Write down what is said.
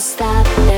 stop.